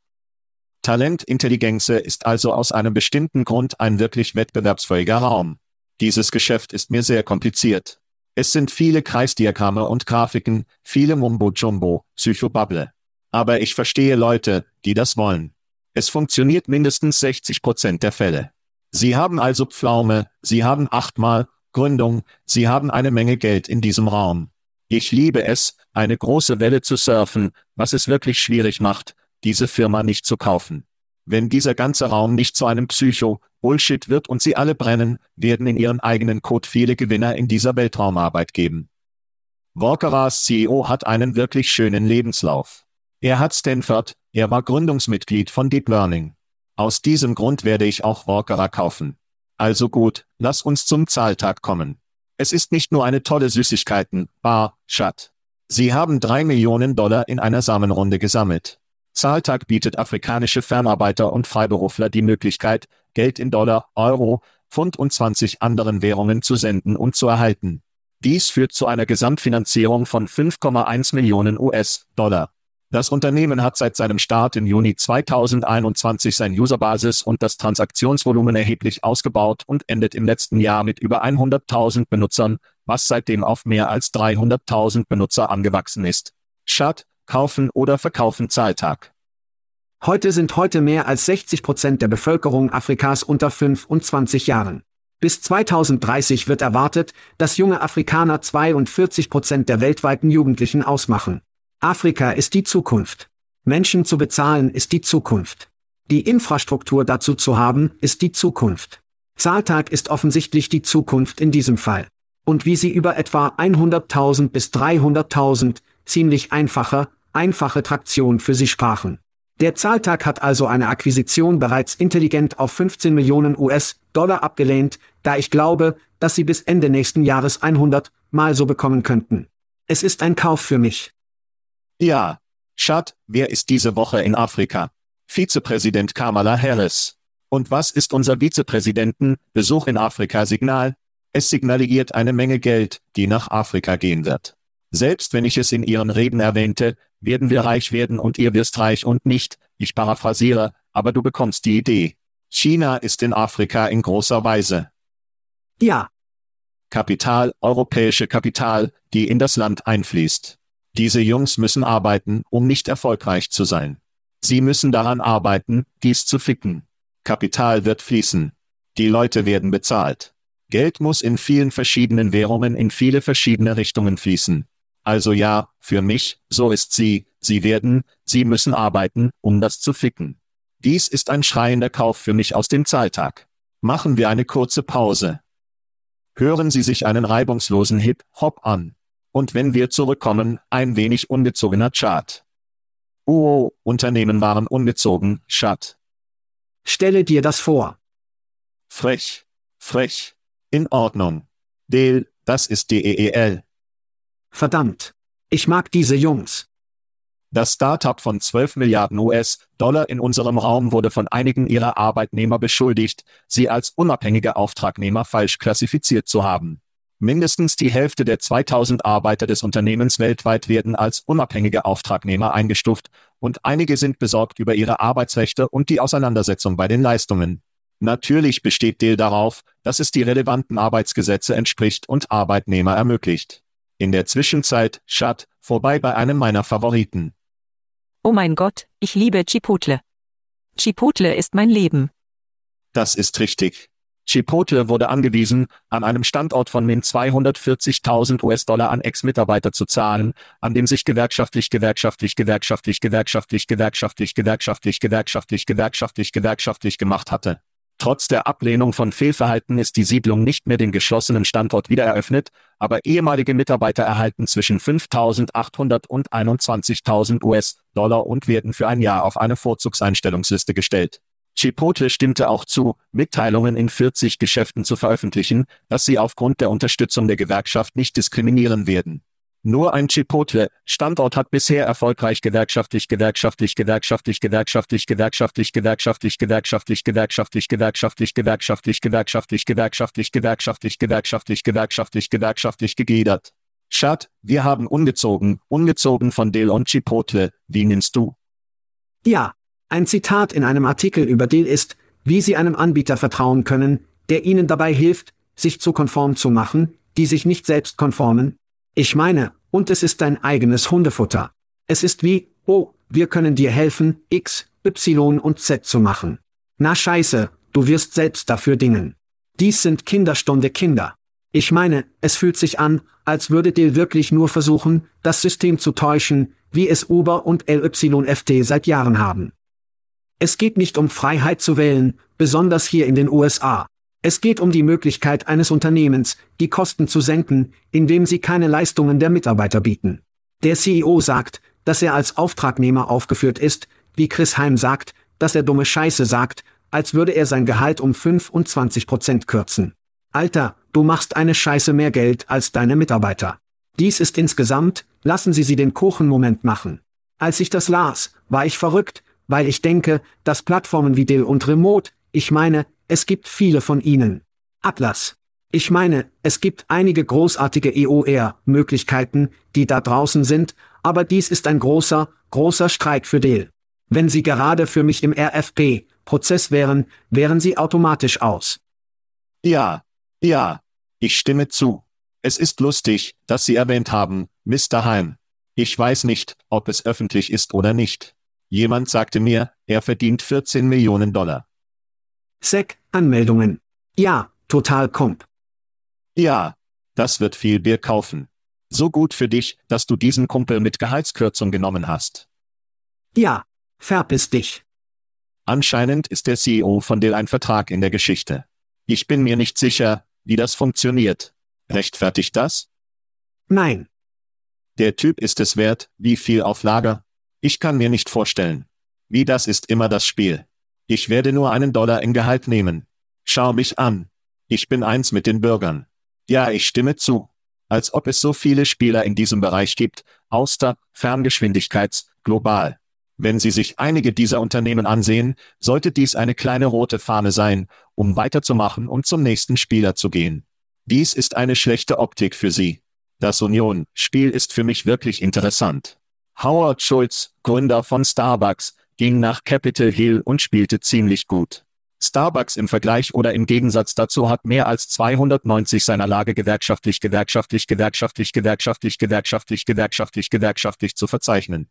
B: Talentintelligenz ist also aus einem bestimmten Grund ein wirklich wettbewerbsfähiger Raum. Dieses Geschäft ist mir sehr kompliziert. Es sind viele Kreisdiagramme und Grafiken, viele Mumbo-Jumbo, Psychobubble. Aber ich verstehe Leute, die das wollen. Es funktioniert mindestens 60 Prozent der Fälle. Sie haben also Pflaume, Sie haben achtmal Gründung, Sie haben eine Menge Geld in diesem Raum. Ich liebe es, eine große Welle zu surfen, was es wirklich schwierig macht, diese Firma nicht zu kaufen. Wenn dieser ganze Raum nicht zu einem Psycho-Bullshit wird und sie alle brennen, werden in ihren eigenen Code viele Gewinner in dieser Weltraumarbeit geben. Walkeras CEO hat einen wirklich schönen Lebenslauf. Er hat Stanford, er war Gründungsmitglied von Deep Learning. Aus diesem Grund werde ich auch Walkera kaufen. Also gut, lass uns zum Zahltag kommen. Es ist nicht nur eine tolle Süßigkeiten, Bar, Schat. Sie haben drei Millionen Dollar in einer Samenrunde gesammelt. Zahltag bietet afrikanische Fernarbeiter und Freiberufler die Möglichkeit, Geld in Dollar, Euro, Pfund und 20 anderen Währungen zu senden und zu erhalten. Dies führt zu einer Gesamtfinanzierung von 5,1 Millionen US-Dollar. Das Unternehmen hat seit seinem Start im Juni 2021 sein Userbasis und das Transaktionsvolumen erheblich ausgebaut und endet im letzten Jahr mit über 100.000 Benutzern, was seitdem auf mehr als 300.000 Benutzer angewachsen ist. Shut, kaufen oder verkaufen Zahltag.
A: Heute sind heute mehr als 60 Prozent der Bevölkerung Afrikas unter 25 Jahren. Bis 2030 wird erwartet, dass junge Afrikaner 42 Prozent der weltweiten Jugendlichen ausmachen. Afrika ist die Zukunft. Menschen zu bezahlen ist die Zukunft. Die Infrastruktur dazu zu haben, ist die Zukunft. Zahltag ist offensichtlich die Zukunft in diesem Fall. Und wie sie über etwa 100.000 bis 300.000, ziemlich einfacher, einfache Traktion für sie sprachen. Der Zahltag hat also eine Akquisition bereits intelligent auf 15 Millionen US-Dollar abgelehnt, da ich glaube, dass sie bis Ende nächsten Jahres 100 mal so bekommen könnten. Es ist ein Kauf für mich.
B: Ja. Schad, wer ist diese Woche in Afrika? Vizepräsident Kamala Harris. Und was ist unser Vizepräsidenten Besuch in Afrika Signal? Es signalisiert eine Menge Geld, die nach Afrika gehen wird. Selbst wenn ich es in Ihren Reden erwähnte, werden wir reich werden und ihr wirst reich und nicht, ich paraphrasiere, aber du bekommst die Idee. China ist in Afrika in großer Weise.
A: Ja.
B: Kapital, europäische Kapital, die in das Land einfließt. Diese Jungs müssen arbeiten, um nicht erfolgreich zu sein. Sie müssen daran arbeiten, dies zu ficken. Kapital wird fließen. Die Leute werden bezahlt. Geld muss in vielen verschiedenen Währungen in viele verschiedene Richtungen fließen. Also ja, für mich, so ist sie, sie werden, sie müssen arbeiten, um das zu ficken. Dies ist ein schreiender Kauf für mich aus dem Zahltag. Machen wir eine kurze Pause. Hören Sie sich einen reibungslosen Hip-Hop an. Und wenn wir zurückkommen, ein wenig ungezogener Chart. Oh, Unternehmen waren ungezogen, Chart.
A: Stelle dir das vor.
B: Frech. Frech. In Ordnung. Del, das ist DEEL.
A: Verdammt. Ich mag diese Jungs.
B: Das Startup von 12 Milliarden US-Dollar in unserem Raum wurde von einigen ihrer Arbeitnehmer beschuldigt, sie als unabhängige Auftragnehmer falsch klassifiziert zu haben. Mindestens die Hälfte der 2000 Arbeiter des Unternehmens weltweit werden als unabhängige Auftragnehmer eingestuft, und einige sind besorgt über ihre Arbeitsrechte und die Auseinandersetzung bei den Leistungen. Natürlich besteht Deal darauf, dass es die relevanten Arbeitsgesetze entspricht und Arbeitnehmer ermöglicht. In der Zwischenzeit, Schad, vorbei bei einem meiner Favoriten.
C: Oh mein Gott, ich liebe Chipotle. Chipotle ist mein Leben.
B: Das ist richtig. Chipotle wurde angewiesen, an einem Standort von min 240.000 US-Dollar an Ex-Mitarbeiter zu zahlen, an dem sich gewerkschaftlich, gewerkschaftlich, gewerkschaftlich, gewerkschaftlich, gewerkschaftlich, gewerkschaftlich, gewerkschaftlich, gewerkschaftlich, gewerkschaftlich gemacht hatte. Trotz der Ablehnung von Fehlverhalten ist die Siedlung nicht mehr den geschlossenen Standort wieder eröffnet, aber ehemalige Mitarbeiter erhalten zwischen 5.800 und 21.000 US-Dollar und werden für ein Jahr auf eine Vorzugseinstellungsliste gestellt. Chipotle stimmte auch zu, Mitteilungen in 40 Geschäften zu veröffentlichen, dass sie aufgrund der Unterstützung der Gewerkschaft nicht diskriminieren werden. Nur ein Chipotle-Standort hat bisher erfolgreich gewerkschaftlich, gewerkschaftlich, gewerkschaftlich, gewerkschaftlich, gewerkschaftlich, gewerkschaftlich, gewerkschaftlich, gewerkschaftlich, gewerkschaftlich, gewerkschaftlich, gewerkschaftlich, gewerkschaftlich, gewerkschaftlich, gewerkschaftlich, gewerkschaftlich, gewerkschaftlich gegliedert. Schad, wir haben ungezogen, ungezogen von Dale und Chipotle, wie nimmst du?
A: Ja, ein Zitat in einem Artikel über Deal ist, wie Sie einem Anbieter vertrauen können, der Ihnen dabei hilft, sich zu konform zu machen, die sich nicht selbst konformen. Ich meine, und es ist dein eigenes Hundefutter. Es ist wie, oh, wir können dir helfen, X, Y und Z zu machen. Na scheiße, du wirst selbst dafür dingen. Dies sind Kinderstunde Kinder. Ich meine, es fühlt sich an, als würde Dill wirklich nur versuchen, das System zu täuschen, wie es Uber und LYFT seit Jahren haben. Es geht nicht um Freiheit zu wählen, besonders hier in den USA. Es geht um die Möglichkeit eines Unternehmens, die Kosten zu senken, indem sie keine Leistungen der Mitarbeiter bieten. Der CEO sagt, dass er als Auftragnehmer aufgeführt ist, wie Chris Heim sagt, dass er dumme Scheiße sagt, als würde er sein Gehalt um 25 Prozent kürzen. Alter, du machst eine Scheiße mehr Geld als deine Mitarbeiter. Dies ist insgesamt, lassen Sie sie den Kuchenmoment machen. Als ich das las, war ich verrückt, weil ich denke, dass Plattformen wie Dill und Remote, ich meine, es gibt viele von ihnen. Atlas. Ich meine, es gibt einige großartige EOR-Möglichkeiten, die da draußen sind, aber dies ist ein großer, großer Streit für Dill. Wenn sie gerade für mich im RFP-Prozess wären, wären sie automatisch aus.
B: Ja, ja, ich stimme zu. Es ist lustig, dass Sie erwähnt haben, Mr. Heim. Ich weiß nicht, ob es öffentlich ist oder nicht. Jemand sagte mir, er verdient 14 Millionen Dollar.
A: SEC, Anmeldungen. Ja, total komp.
B: Ja, das wird viel Bier kaufen. So gut für dich, dass du diesen Kumpel mit Gehaltskürzung genommen hast.
A: Ja, verpiss dich.
B: Anscheinend ist der CEO von Dell ein Vertrag in der Geschichte. Ich bin mir nicht sicher, wie das funktioniert. Rechtfertigt das?
A: Nein.
B: Der Typ ist es wert, wie viel auf Lager? Ich kann mir nicht vorstellen. Wie das ist immer das Spiel. Ich werde nur einen Dollar in Gehalt nehmen. Schau mich an. Ich bin eins mit den Bürgern. Ja, ich stimme zu. Als ob es so viele Spieler in diesem Bereich gibt, Auster, Ferngeschwindigkeits, global. Wenn Sie sich einige dieser Unternehmen ansehen, sollte dies eine kleine rote Fahne sein, um weiterzumachen und zum nächsten Spieler zu gehen. Dies ist eine schlechte Optik für Sie. Das Union-Spiel ist für mich wirklich interessant. Howard Schulz, Gründer von Starbucks, ging nach Capitol Hill und spielte ziemlich gut. Starbucks im Vergleich oder im Gegensatz dazu hat mehr als 290 seiner Lage gewerkschaftlich, gewerkschaftlich, gewerkschaftlich, gewerkschaftlich, gewerkschaftlich, gewerkschaftlich, gewerkschaftlich zu verzeichnen.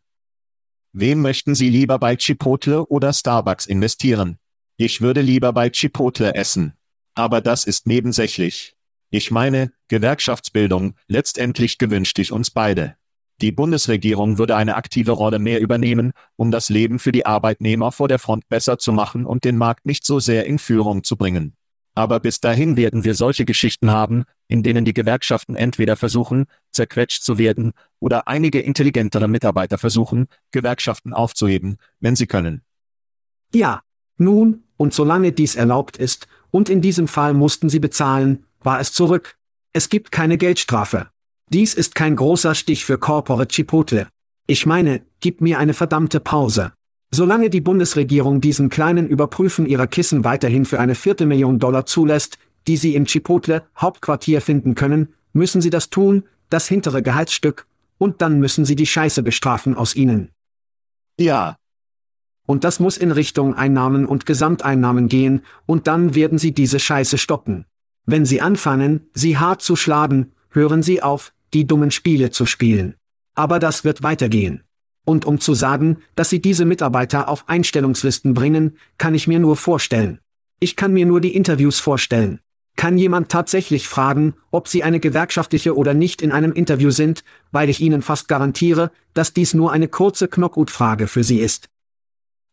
B: Wem möchten Sie lieber bei Chipotle oder Starbucks investieren? Ich würde lieber bei Chipotle essen. Aber das ist nebensächlich. Ich meine, Gewerkschaftsbildung, letztendlich gewünscht ich uns beide. Die Bundesregierung würde eine aktive Rolle mehr übernehmen, um das Leben für die Arbeitnehmer vor der Front besser zu machen und den Markt nicht so sehr in Führung zu bringen. Aber bis dahin werden wir solche Geschichten haben, in denen die Gewerkschaften entweder versuchen, zerquetscht zu werden, oder einige intelligentere Mitarbeiter versuchen, Gewerkschaften aufzuheben, wenn sie können.
A: Ja. Nun, und solange dies erlaubt ist, und in diesem Fall mussten sie bezahlen, war es zurück. Es gibt keine Geldstrafe. Dies ist kein großer Stich für Corporate Chipotle. Ich meine, gib mir eine verdammte Pause. Solange die Bundesregierung diesen kleinen Überprüfen ihrer Kissen weiterhin für eine vierte Million Dollar zulässt, die sie im Chipotle Hauptquartier finden können, müssen sie das tun, das hintere Gehaltsstück, und dann müssen sie die Scheiße bestrafen aus ihnen.
B: Ja.
A: Und das muss in Richtung Einnahmen und Gesamteinnahmen gehen, und dann werden sie diese Scheiße stoppen. Wenn sie anfangen, sie hart zu schlagen, hören sie auf, die dummen Spiele zu spielen. Aber das wird weitergehen. Und um zu sagen, dass sie diese Mitarbeiter auf Einstellungslisten bringen, kann ich mir nur vorstellen. Ich kann mir nur die Interviews vorstellen. Kann jemand tatsächlich fragen, ob sie eine gewerkschaftliche oder nicht in einem Interview sind, weil ich ihnen fast garantiere, dass dies nur eine kurze Knockout-Frage für sie ist.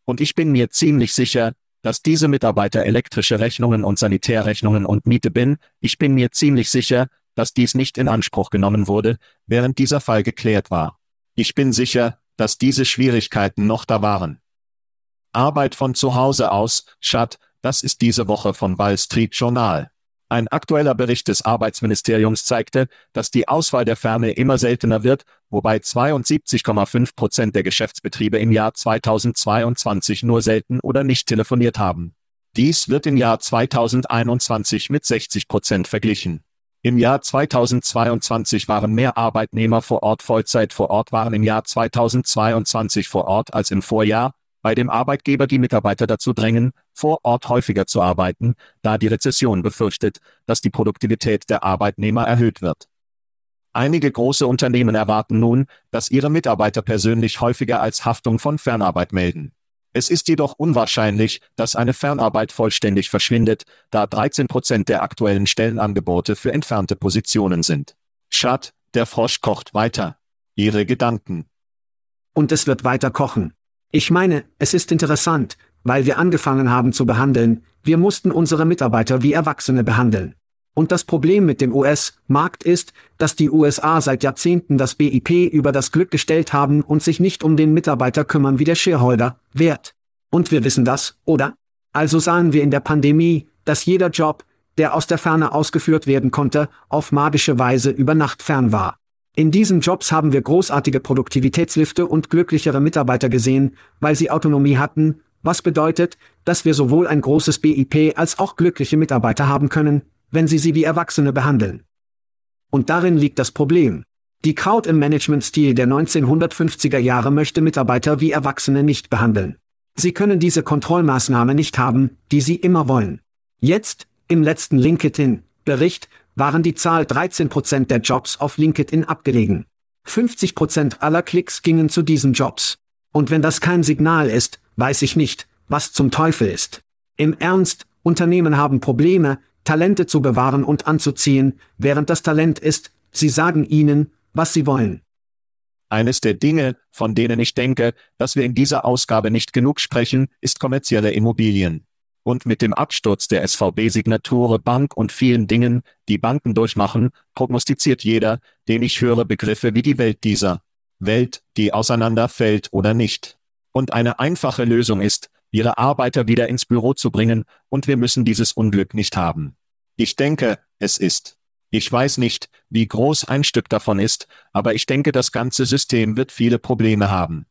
B: Und ich bin mir ziemlich sicher, dass diese Mitarbeiter elektrische Rechnungen und Sanitärrechnungen und Miete bin, ich bin mir ziemlich sicher, dass dies nicht in Anspruch genommen wurde, während dieser Fall geklärt war. Ich bin sicher, dass diese Schwierigkeiten noch da waren. Arbeit von zu Hause aus, Schat, das ist diese Woche von Wall Street Journal. Ein aktueller Bericht des Arbeitsministeriums zeigte, dass die Auswahl der Ferne immer seltener wird, wobei 72,5 Prozent der Geschäftsbetriebe im Jahr 2022 nur selten oder nicht telefoniert haben. Dies wird im Jahr 2021 mit 60 Prozent verglichen. Im Jahr 2022 waren mehr Arbeitnehmer vor Ort Vollzeit vor Ort waren im Jahr 2022 vor Ort als im Vorjahr, bei dem Arbeitgeber die Mitarbeiter dazu drängen, vor Ort häufiger zu arbeiten, da die Rezession befürchtet, dass die Produktivität der Arbeitnehmer erhöht wird. Einige große Unternehmen erwarten nun, dass ihre Mitarbeiter persönlich häufiger als Haftung von Fernarbeit melden. Es ist jedoch unwahrscheinlich, dass eine Fernarbeit vollständig verschwindet, da 13 Prozent der aktuellen Stellenangebote für entfernte Positionen sind. Schad, der Frosch kocht weiter. Ihre Gedanken.
A: Und es wird weiter kochen. Ich meine, es ist interessant, weil wir angefangen haben zu behandeln, wir mussten unsere Mitarbeiter wie Erwachsene behandeln. Und das Problem mit dem US-Markt ist, dass die USA seit Jahrzehnten das BIP über das Glück gestellt haben und sich nicht um den Mitarbeiter kümmern wie der Shareholder, Wert. Und wir wissen das, oder? Also sahen wir in der Pandemie, dass jeder Job, der aus der Ferne ausgeführt werden konnte, auf magische Weise über Nacht fern war. In diesen Jobs haben wir großartige Produktivitätslifte und glücklichere Mitarbeiter gesehen, weil sie Autonomie hatten, was bedeutet, dass wir sowohl ein großes BIP als auch glückliche Mitarbeiter haben können, wenn Sie sie wie Erwachsene behandeln. Und darin liegt das Problem. Die Kraut im Managementstil der 1950er Jahre möchte Mitarbeiter wie Erwachsene nicht behandeln. Sie können diese Kontrollmaßnahme nicht haben, die sie immer wollen. Jetzt, im letzten LinkedIn-Bericht, waren die Zahl 13% der Jobs auf LinkedIn abgelegen. 50% aller Klicks gingen zu diesen Jobs. Und wenn das kein Signal ist, weiß ich nicht, was zum Teufel ist. Im Ernst, Unternehmen haben Probleme, Talente zu bewahren und anzuziehen, während das Talent ist, sie sagen ihnen, was sie wollen.
B: Eines der Dinge, von denen ich denke, dass wir in dieser Ausgabe nicht genug sprechen, ist kommerzielle Immobilien. Und mit dem Absturz der SVB-Signature Bank und vielen Dingen, die Banken durchmachen, prognostiziert jeder, den ich höre Begriffe wie die Welt dieser Welt, die auseinanderfällt oder nicht. Und eine einfache Lösung ist, ihre Arbeiter wieder ins Büro zu bringen, und wir müssen dieses Unglück nicht haben. Ich denke, es ist. Ich weiß nicht, wie groß ein Stück davon ist, aber ich denke, das ganze System wird viele Probleme haben.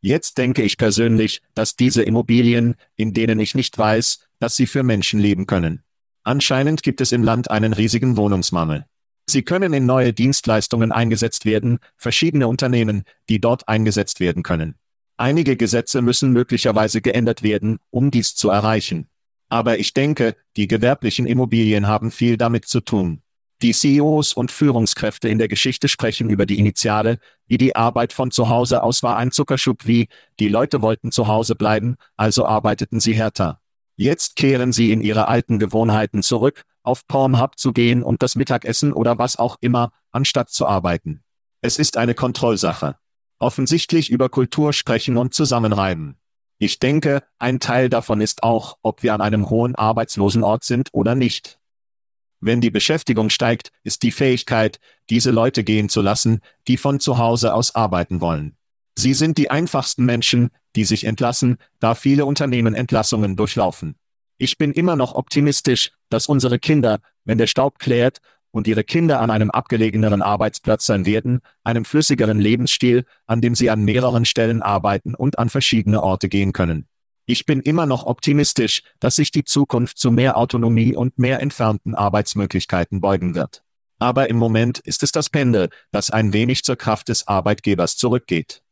B: Jetzt denke ich persönlich, dass diese Immobilien, in denen ich nicht weiß, dass sie für Menschen leben können. Anscheinend gibt es im Land einen riesigen Wohnungsmangel. Sie können in neue Dienstleistungen eingesetzt werden, verschiedene Unternehmen, die dort eingesetzt werden können. Einige Gesetze müssen möglicherweise geändert werden, um dies zu erreichen. Aber ich denke, die gewerblichen Immobilien haben viel damit zu tun. Die CEOs und Führungskräfte in der Geschichte sprechen über die Initiale, wie die Arbeit von zu Hause aus war ein Zuckerschub wie, die Leute wollten zu Hause bleiben, also arbeiteten sie härter. Jetzt kehren sie in ihre alten Gewohnheiten zurück, auf Pornhub zu gehen und das Mittagessen oder was auch immer, anstatt zu arbeiten. Es ist eine Kontrollsache offensichtlich über Kultur sprechen und zusammenreiben. Ich denke, ein Teil davon ist auch, ob wir an einem hohen Arbeitslosenort sind oder nicht. Wenn die Beschäftigung steigt, ist die Fähigkeit, diese Leute gehen zu lassen, die von zu Hause aus arbeiten wollen. Sie sind die einfachsten Menschen, die sich entlassen, da viele Unternehmen Entlassungen durchlaufen. Ich bin immer noch optimistisch, dass unsere Kinder, wenn der Staub klärt, und ihre Kinder an einem abgelegeneren Arbeitsplatz sein werden, einem flüssigeren Lebensstil, an dem sie an mehreren Stellen arbeiten und an verschiedene Orte gehen können. Ich bin immer noch optimistisch, dass sich die Zukunft zu mehr Autonomie und mehr entfernten Arbeitsmöglichkeiten beugen wird. Aber im Moment ist es das Pendel, das ein wenig zur Kraft des Arbeitgebers zurückgeht.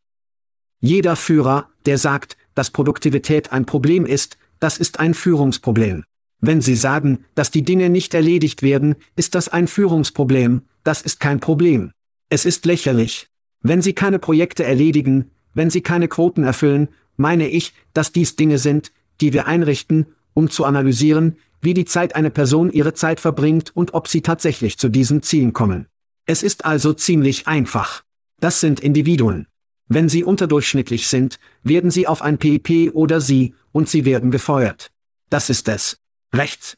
A: Jeder Führer, der sagt, dass Produktivität ein Problem ist, das ist ein Führungsproblem. Wenn Sie sagen, dass die Dinge nicht erledigt werden, ist das ein Führungsproblem, das ist kein Problem. Es ist lächerlich. Wenn Sie keine Projekte erledigen, wenn Sie keine Quoten erfüllen, meine ich, dass dies Dinge sind, die wir einrichten, um zu analysieren, wie die Zeit eine Person ihre Zeit verbringt und ob sie tatsächlich zu diesen Zielen kommen. Es ist also ziemlich einfach. Das sind Individuen. Wenn sie unterdurchschnittlich sind, werden sie auf ein PIP oder sie, und sie werden gefeuert. Das ist es. Rechts.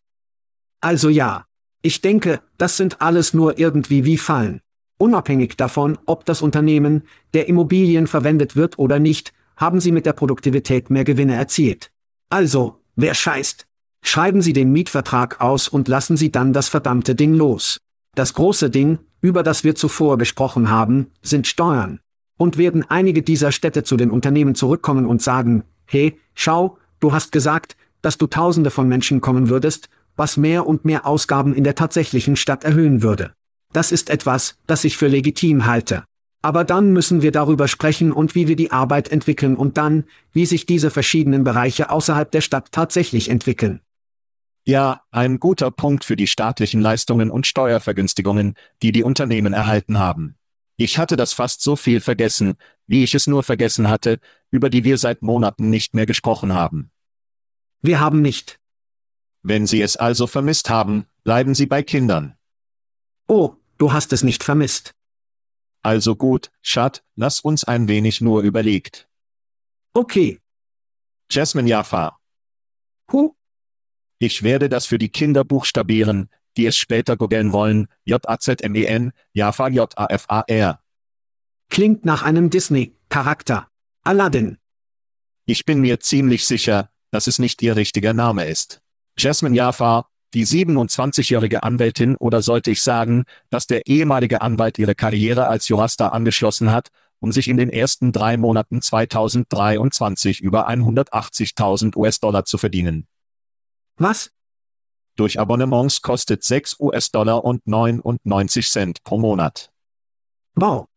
A: Also ja. Ich denke, das sind alles nur irgendwie wie Fallen. Unabhängig davon, ob das Unternehmen, der Immobilien verwendet wird oder nicht, haben sie mit der Produktivität mehr Gewinne erzielt. Also, wer scheißt? Schreiben Sie den Mietvertrag aus und lassen Sie dann das verdammte Ding los. Das große Ding, über das wir zuvor gesprochen haben, sind Steuern. Und werden einige dieser Städte zu den Unternehmen zurückkommen und sagen, hey, schau, du hast gesagt, dass du Tausende von Menschen kommen würdest, was mehr und mehr Ausgaben in der tatsächlichen Stadt erhöhen würde. Das ist etwas, das ich für legitim halte. Aber dann müssen wir darüber sprechen und wie wir die Arbeit entwickeln und dann, wie sich diese verschiedenen Bereiche außerhalb der Stadt tatsächlich entwickeln.
B: Ja, ein guter Punkt für die staatlichen Leistungen und Steuervergünstigungen, die die Unternehmen erhalten haben. Ich hatte das fast so viel vergessen, wie ich es nur vergessen hatte, über die wir seit Monaten nicht mehr gesprochen haben.
A: Wir haben nicht.
B: Wenn Sie es also vermisst haben, bleiben Sie bei Kindern.
A: Oh, du hast es nicht vermisst.
B: Also gut, Schat, lass uns ein wenig nur überlegt.
A: Okay.
B: Jasmine Jaffa.
A: Hu?
B: Ich werde das für die Kinder buchstabieren, die es später googeln wollen, J-A-Z-M-E-N, Jaffa J-A-F-A-R.
A: Klingt nach einem Disney-Charakter. Aladdin.
B: Ich bin mir ziemlich sicher, dass es nicht ihr richtiger Name ist. Jasmine Jaffa, die 27-jährige Anwältin oder sollte ich sagen, dass der ehemalige Anwalt ihre Karriere als Jurasta angeschlossen hat, um sich in den ersten drei Monaten 2023 über 180.000 US-Dollar zu verdienen.
A: Was?
B: Durch Abonnements kostet 6 US-Dollar und 99 Cent pro Monat.
A: Wow.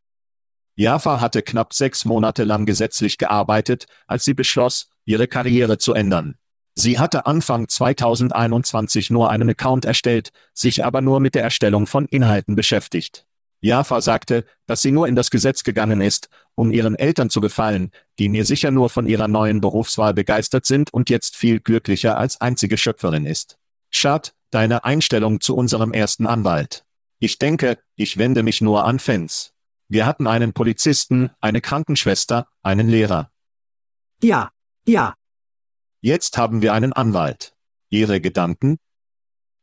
B: Jaffa hatte knapp sechs Monate lang gesetzlich gearbeitet, als sie beschloss, ihre Karriere zu ändern. Sie hatte Anfang 2021 nur einen Account erstellt, sich aber nur mit der Erstellung von Inhalten beschäftigt. Jaffa sagte, dass sie nur in das Gesetz gegangen ist, um ihren Eltern zu gefallen, die mir sicher nur von ihrer neuen Berufswahl begeistert sind und jetzt viel glücklicher als einzige Schöpferin ist. Schad, deine Einstellung zu unserem ersten Anwalt. Ich denke, ich wende mich nur an Fans. Wir hatten einen Polizisten, eine Krankenschwester, einen Lehrer.
A: Ja, ja.
B: Jetzt haben wir einen Anwalt. Ihre Gedanken?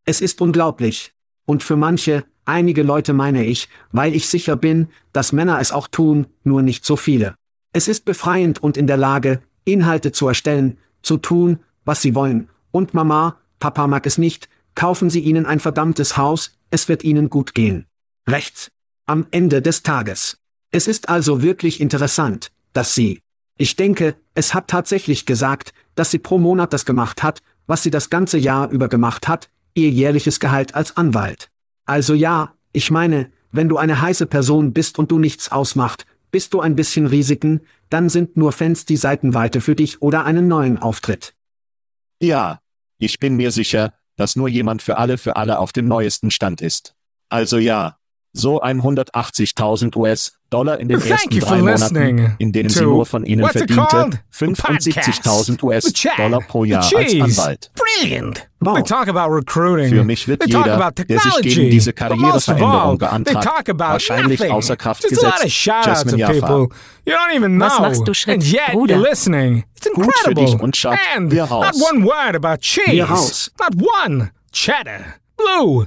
A: Es ist unglaublich. Und für manche, einige Leute meine ich, weil ich sicher bin, dass Männer es auch tun, nur nicht so viele. Es ist befreiend und in der Lage, Inhalte zu erstellen, zu tun, was sie wollen. Und Mama, Papa mag es nicht, kaufen Sie ihnen ein verdammtes Haus, es wird ihnen gut gehen. Rechts. Am Ende des Tages. Es ist also wirklich interessant, dass sie, ich denke, es hat tatsächlich gesagt, dass sie pro Monat das gemacht hat, was sie das ganze Jahr über gemacht hat, ihr jährliches Gehalt als Anwalt. Also ja, ich meine, wenn du eine heiße Person bist und du nichts ausmacht, bist du ein bisschen Risiken, dann sind nur Fans die Seitenweite für dich oder einen neuen Auftritt.
B: Ja, ich bin mir sicher, dass nur jemand für alle für alle auf dem neuesten Stand ist. Also ja, so 180.000 US-Dollar in den
D: Thank
B: ersten
D: you for
B: drei Monaten,
D: listening
B: in denen sie nur von ihnen verdiente,
D: called?
B: 75.000
D: Podcast. With
B: US-Dollar pro Jahr
D: With
B: als. Anwalt.
D: Brilliant.
A: Wow.
D: They talk about recruiting.
B: Für mich wird
D: they talk
B: jeder,
D: about
B: der sich gegen diese Karriereveränderung beantragt, wahrscheinlich
D: nothing.
B: außer Kraft
D: Just a lot of
B: gesetzt. Jasmine Jaffa.
D: people you don't even know.
C: Was machst du, Schritt,
D: and yet
C: Bruder?
D: you're listening. It's
B: Gut für
D: incredible.
B: dich und Schat,
D: and
B: wir raus.
D: not one word about cheese.
A: Wir raus.
D: Not one. Cheddar. Blue.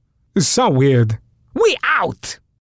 D: So weird. We out!